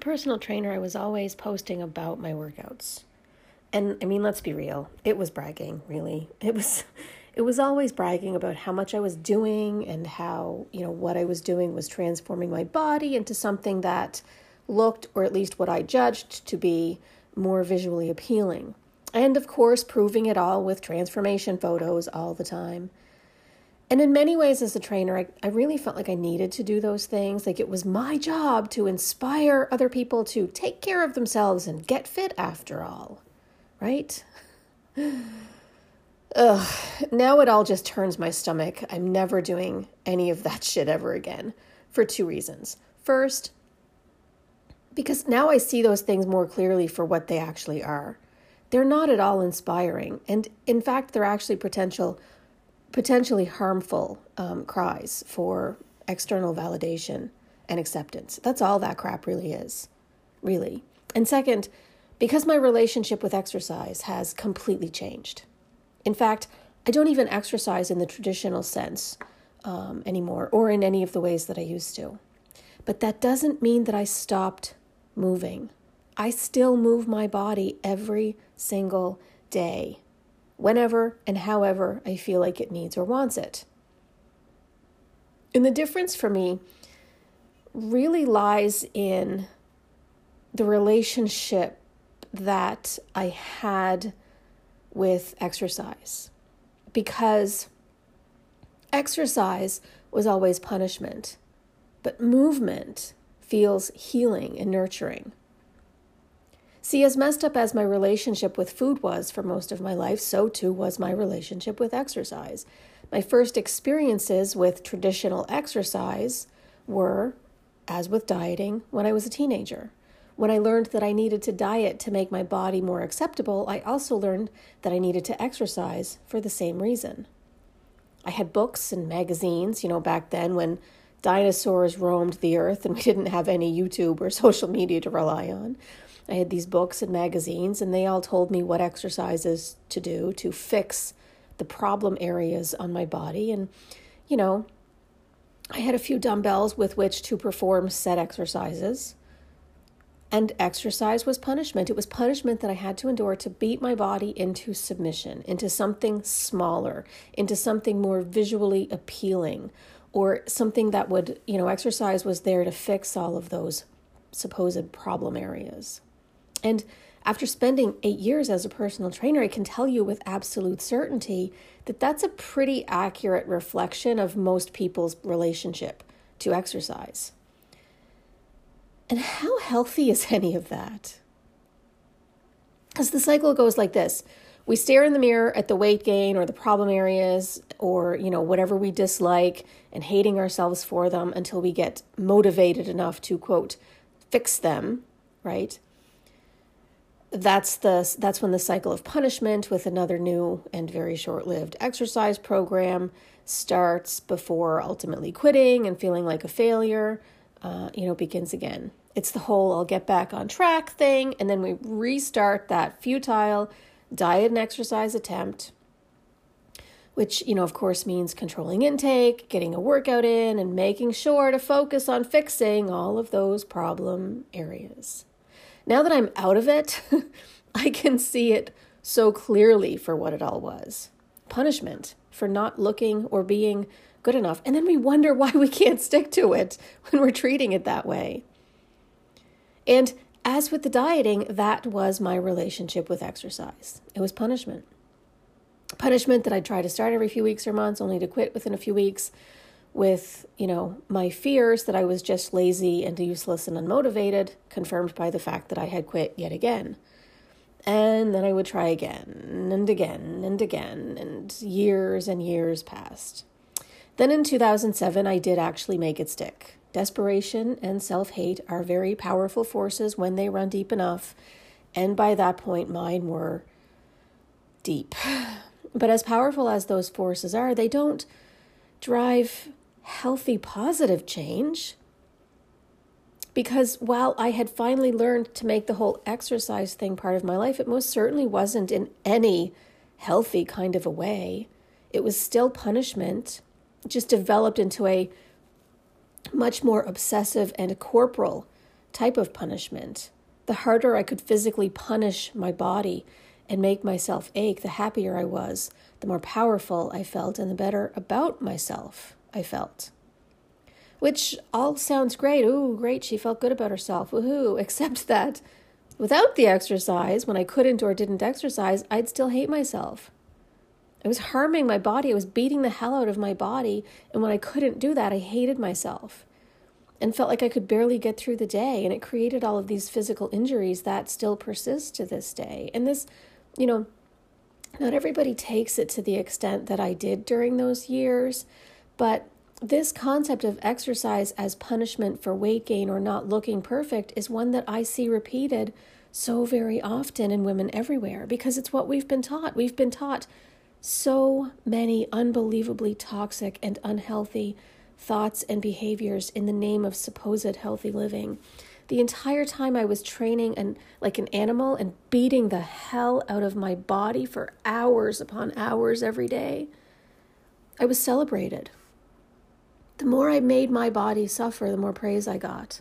Personal trainer, I was always posting about my workouts. And I mean, let's be real, it was bragging, really. It was it was always bragging about how much I was doing and how, you know, what I was doing was transforming my body into something that looked or at least what I judged to be more visually appealing. And of course, proving it all with transformation photos all the time. And in many ways, as a trainer, I, I really felt like I needed to do those things. Like it was my job to inspire other people to take care of themselves and get fit after all. Right? Ugh. Now it all just turns my stomach. I'm never doing any of that shit ever again for two reasons. First, because now I see those things more clearly for what they actually are. They're not at all inspiring. And in fact, they're actually potential potentially harmful um, cries for external validation and acceptance. That's all that crap really is, really. And second, because my relationship with exercise has completely changed. In fact, I don't even exercise in the traditional sense um, anymore or in any of the ways that I used to. But that doesn't mean that I stopped moving. I still move my body every single day whenever and however I feel like it needs or wants it. And the difference for me really lies in the relationship that I had with exercise. Because exercise was always punishment, but movement feels healing and nurturing. See, as messed up as my relationship with food was for most of my life, so too was my relationship with exercise. My first experiences with traditional exercise were, as with dieting, when I was a teenager. When I learned that I needed to diet to make my body more acceptable, I also learned that I needed to exercise for the same reason. I had books and magazines, you know, back then when dinosaurs roamed the earth and we didn't have any YouTube or social media to rely on. I had these books and magazines, and they all told me what exercises to do to fix the problem areas on my body. And, you know, I had a few dumbbells with which to perform set exercises. And exercise was punishment. It was punishment that I had to endure to beat my body into submission, into something smaller, into something more visually appealing, or something that would, you know, exercise was there to fix all of those supposed problem areas. And after spending eight years as a personal trainer, I can tell you with absolute certainty that that's a pretty accurate reflection of most people's relationship to exercise. And how healthy is any of that? Because the cycle goes like this we stare in the mirror at the weight gain or the problem areas or you know whatever we dislike and hating ourselves for them until we get motivated enough to quote fix them right that's the that's when the cycle of punishment with another new and very short-lived exercise program starts before ultimately quitting and feeling like a failure uh, you know begins again. It's the whole i'll get back on track thing and then we restart that futile diet and exercise attempt which you know of course means controlling intake getting a workout in and making sure to focus on fixing all of those problem areas now that I'm out of it, I can see it so clearly for what it all was punishment for not looking or being good enough. And then we wonder why we can't stick to it when we're treating it that way. And as with the dieting, that was my relationship with exercise. It was punishment. Punishment that I'd try to start every few weeks or months, only to quit within a few weeks with, you know, my fears that I was just lazy and useless and unmotivated, confirmed by the fact that I had quit yet again. And then I would try again and again and again, and years and years passed. Then in 2007, I did actually make it stick. Desperation and self hate are very powerful forces when they run deep enough. And by that point, mine were deep. But as powerful as those forces are, they don't drive healthy, positive change. Because while I had finally learned to make the whole exercise thing part of my life, it most certainly wasn't in any healthy kind of a way. It was still punishment, just developed into a much more obsessive and corporal type of punishment. The harder I could physically punish my body and make myself ache, the happier I was, the more powerful I felt, and the better about myself I felt. Which all sounds great. Ooh, great, she felt good about herself. Woohoo. Except that without the exercise, when I couldn't or didn't exercise, I'd still hate myself. I was harming my body. I was beating the hell out of my body. And when I couldn't do that, I hated myself and felt like I could barely get through the day. And it created all of these physical injuries that still persist to this day. And this, you know, not everybody takes it to the extent that I did during those years, but this concept of exercise as punishment for weight gain or not looking perfect is one that I see repeated so very often in women everywhere because it's what we've been taught. We've been taught so many unbelievably toxic and unhealthy thoughts and behaviors in the name of supposed healthy living. The entire time I was training and like an animal and beating the hell out of my body for hours upon hours every day, I was celebrated. The more I made my body suffer, the more praise I got.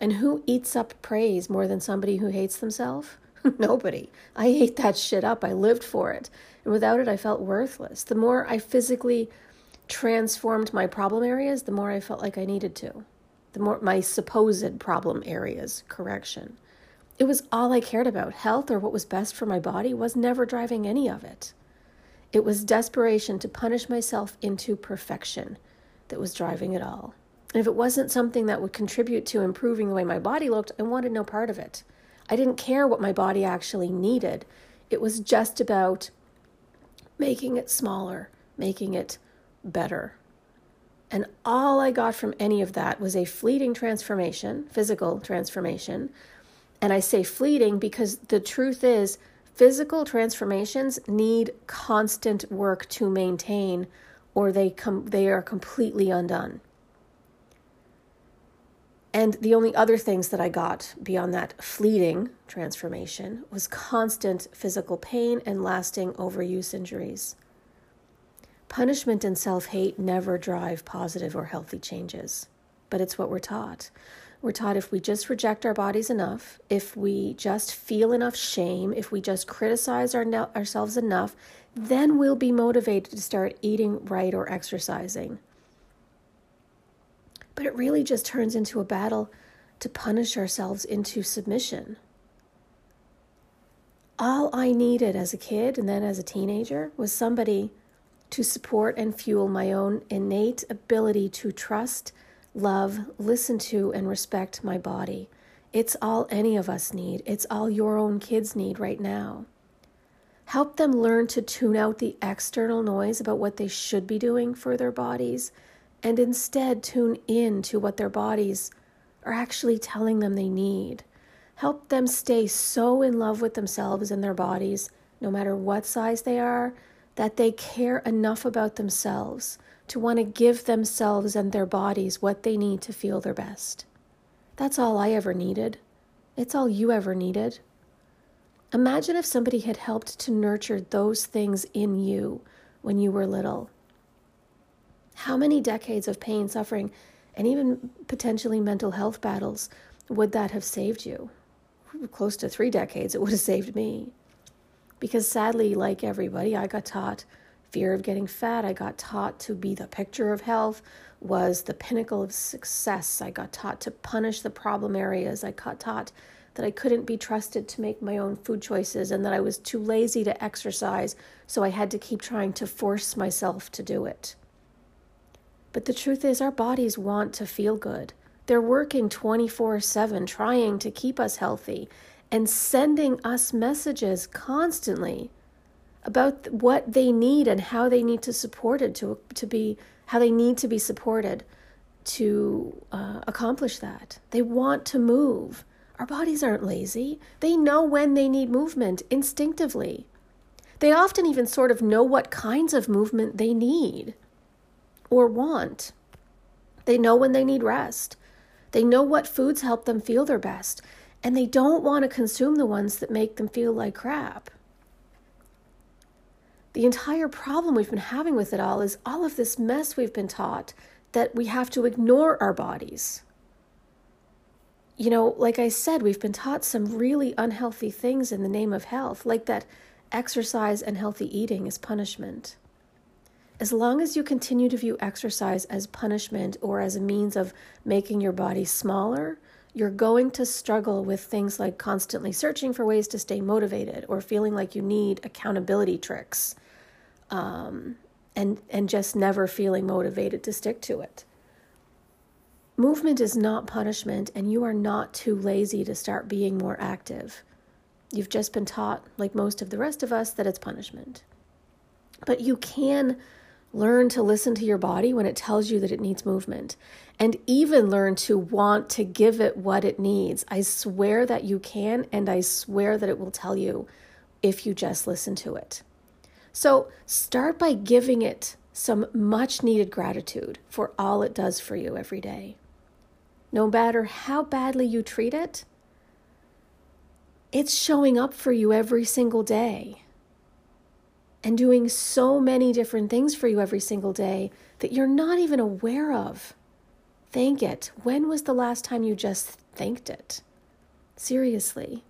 And who eats up praise more than somebody who hates themselves? Nobody. I ate that shit up. I lived for it. And without it, I felt worthless. The more I physically transformed my problem areas, the more I felt like I needed to. The more my supposed problem areas, correction. It was all I cared about. Health or what was best for my body was never driving any of it. It was desperation to punish myself into perfection that was driving it all. And if it wasn't something that would contribute to improving the way my body looked, I wanted no part of it. I didn't care what my body actually needed. It was just about making it smaller, making it better. And all I got from any of that was a fleeting transformation, physical transformation. And I say fleeting because the truth is, physical transformations need constant work to maintain, or they, come, they are completely undone. And the only other things that I got beyond that fleeting transformation was constant physical pain and lasting overuse injuries. Punishment and self hate never drive positive or healthy changes, but it's what we're taught. We're taught if we just reject our bodies enough, if we just feel enough shame, if we just criticize our, ourselves enough, then we'll be motivated to start eating right or exercising. But it really just turns into a battle to punish ourselves into submission. All I needed as a kid and then as a teenager was somebody to support and fuel my own innate ability to trust, love, listen to, and respect my body. It's all any of us need. It's all your own kids need right now. Help them learn to tune out the external noise about what they should be doing for their bodies and instead tune in to what their bodies are actually telling them they need. Help them stay so in love with themselves and their bodies, no matter what size they are, that they care enough about themselves to want to give themselves and their bodies what they need to feel their best. That's all I ever needed. It's all you ever needed. Imagine if somebody had helped to nurture those things in you when you were little. How many decades of pain, suffering, and even potentially mental health battles would that have saved you? Close to three decades, it would have saved me. Because sadly, like everybody, I got taught fear of getting fat. I got taught to be the picture of health was the pinnacle of success. I got taught to punish the problem areas. I got taught that I couldn't be trusted to make my own food choices and that I was too lazy to exercise, so I had to keep trying to force myself to do it. But the truth is, our bodies want to feel good. They're working 24 7 trying to keep us healthy and sending us messages constantly about what they need and how they need to support it to, to be how they need to be supported to uh, accomplish that. They want to move. Our bodies aren't lazy. They know when they need movement instinctively. They often even sort of know what kinds of movement they need or want. They know when they need rest. They know what foods help them feel their best, and they don't want to consume the ones that make them feel like crap. The entire problem we've been having with it all is all of this mess we've been taught that we have to ignore our bodies. You know, like I said, we've been taught some really unhealthy things in the name of health, like that exercise and healthy eating is punishment. As long as you continue to view exercise as punishment or as a means of making your body smaller, you're going to struggle with things like constantly searching for ways to stay motivated or feeling like you need accountability tricks um, and, and just never feeling motivated to stick to it. Movement is not punishment, and you are not too lazy to start being more active. You've just been taught, like most of the rest of us, that it's punishment. But you can learn to listen to your body when it tells you that it needs movement, and even learn to want to give it what it needs. I swear that you can, and I swear that it will tell you if you just listen to it. So start by giving it some much needed gratitude for all it does for you every day. No matter how badly you treat it, it's showing up for you every single day and doing so many different things for you every single day that you're not even aware of. Thank it. When was the last time you just thanked it? Seriously.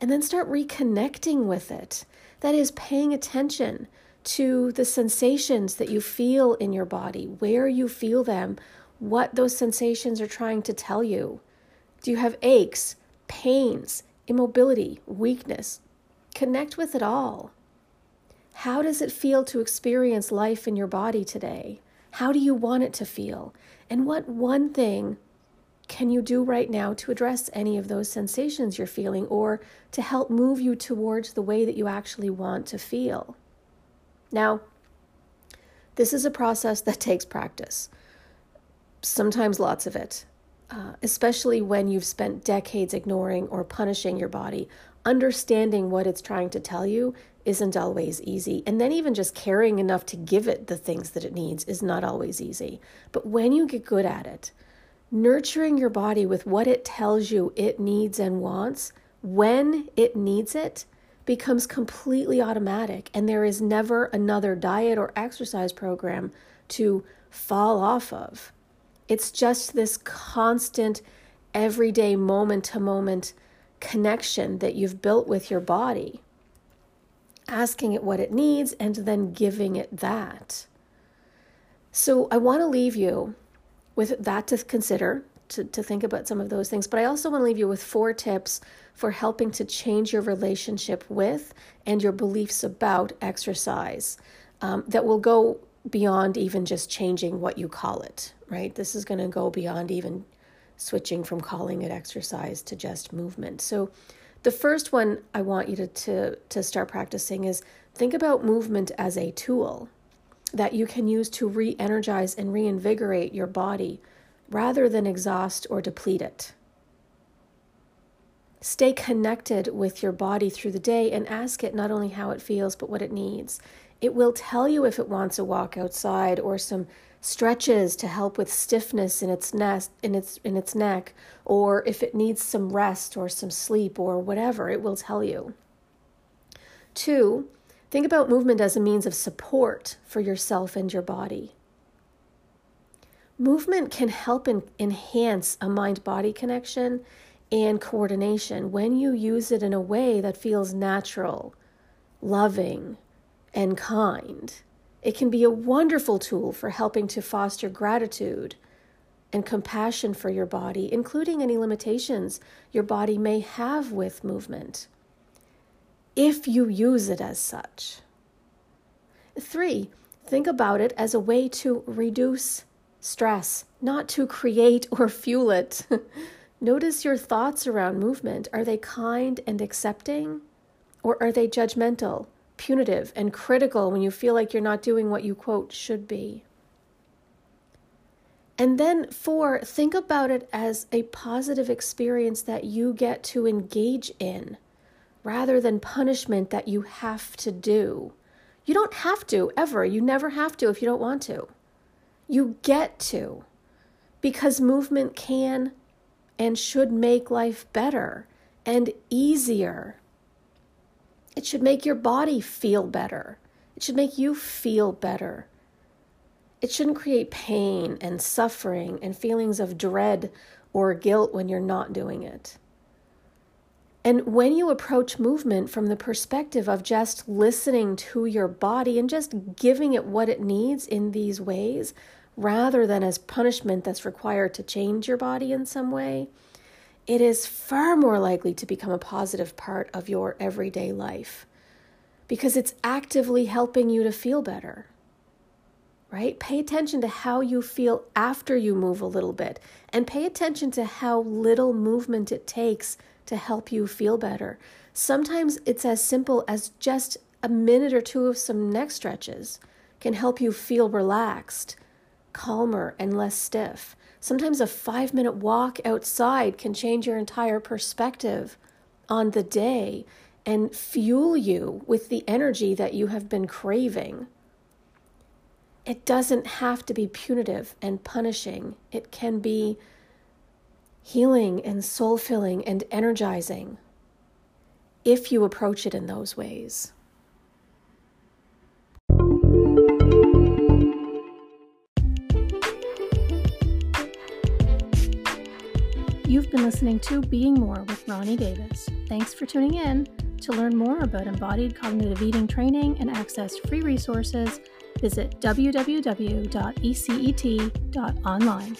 And then start reconnecting with it. That is paying attention to the sensations that you feel in your body, where you feel them, what those sensations are trying to tell you. Do you have aches, pains, immobility, weakness. Connect with it all. How does it feel to experience life in your body today? How do you want it to feel? And what one thing can you do right now to address any of those sensations you're feeling or to help move you towards the way that you actually want to feel? Now, this is a process that takes practice, sometimes lots of it. Uh, especially when you've spent decades ignoring or punishing your body, understanding what it's trying to tell you isn't always easy. And then even just caring enough to give it the things that it needs is not always easy. But when you get good at it, nurturing your body with what it tells you it needs and wants when it needs it becomes completely automatic. And there is never another diet or exercise program to fall off of. It's just this constant, everyday, moment to moment connection that you've built with your body, asking it what it needs and then giving it that. So I want to leave you with that to consider, to, to think about some of those things. But I also want to leave you with four tips for helping to change your relationship with and your beliefs about exercise um, that will go beyond even just changing what you call it, right? This is going to go beyond even switching from calling it exercise to just movement. So, the first one I want you to, to, to start practicing is think about movement as a tool that you can use to re energize and reinvigorate your body rather than exhaust or deplete it. Stay connected with your body through the day and ask it not only how it feels, but what it needs. It will tell you if it wants a walk outside or some stretches to help with stiffness in its nest in its in its neck or if it needs some rest or some sleep or whatever it will tell you. 2. Think about movement as a means of support for yourself and your body. Movement can help in, enhance a mind body connection and coordination when you use it in a way that feels natural, loving, and kind. It can be a wonderful tool for helping to foster gratitude and compassion for your body, including any limitations your body may have with movement, if you use it as such. Three, think about it as a way to reduce stress, not to create or fuel it. Notice your thoughts around movement. Are they kind and accepting, or are they judgmental punitive and critical when you feel like you're not doing what you, quote, should be. And then, four, think about it as a positive experience that you get to engage in rather than punishment that you have to do. You don't have to ever. You never have to if you don't want to. You get to because movement can and should make life better and easier. It should make your body feel better. It should make you feel better. It shouldn't create pain and suffering and feelings of dread or guilt when you're not doing it. And when you approach movement from the perspective of just listening to your body and just giving it what it needs in these ways, rather than as punishment that's required to change your body in some way, it is far more likely to become a positive part of your everyday life because it's actively helping you to feel better right? Pay attention to how you feel after you move a little bit and pay attention to how little movement it takes to help you feel better. Sometimes it's as simple as just a minute or two of some neck stretches can help you feel relaxed, calmer, and less stiff. Sometimes a five minute walk outside can change your entire perspective on the day and fuel you with the energy that you have been craving. It doesn't have to be punitive and punishing, it can be healing and soul filling and energizing if you approach it in those ways. You've been listening to Being More with Ronnie Davis. Thanks for tuning in. To learn more about embodied cognitive eating training and access free resources, visit www.ecet.online.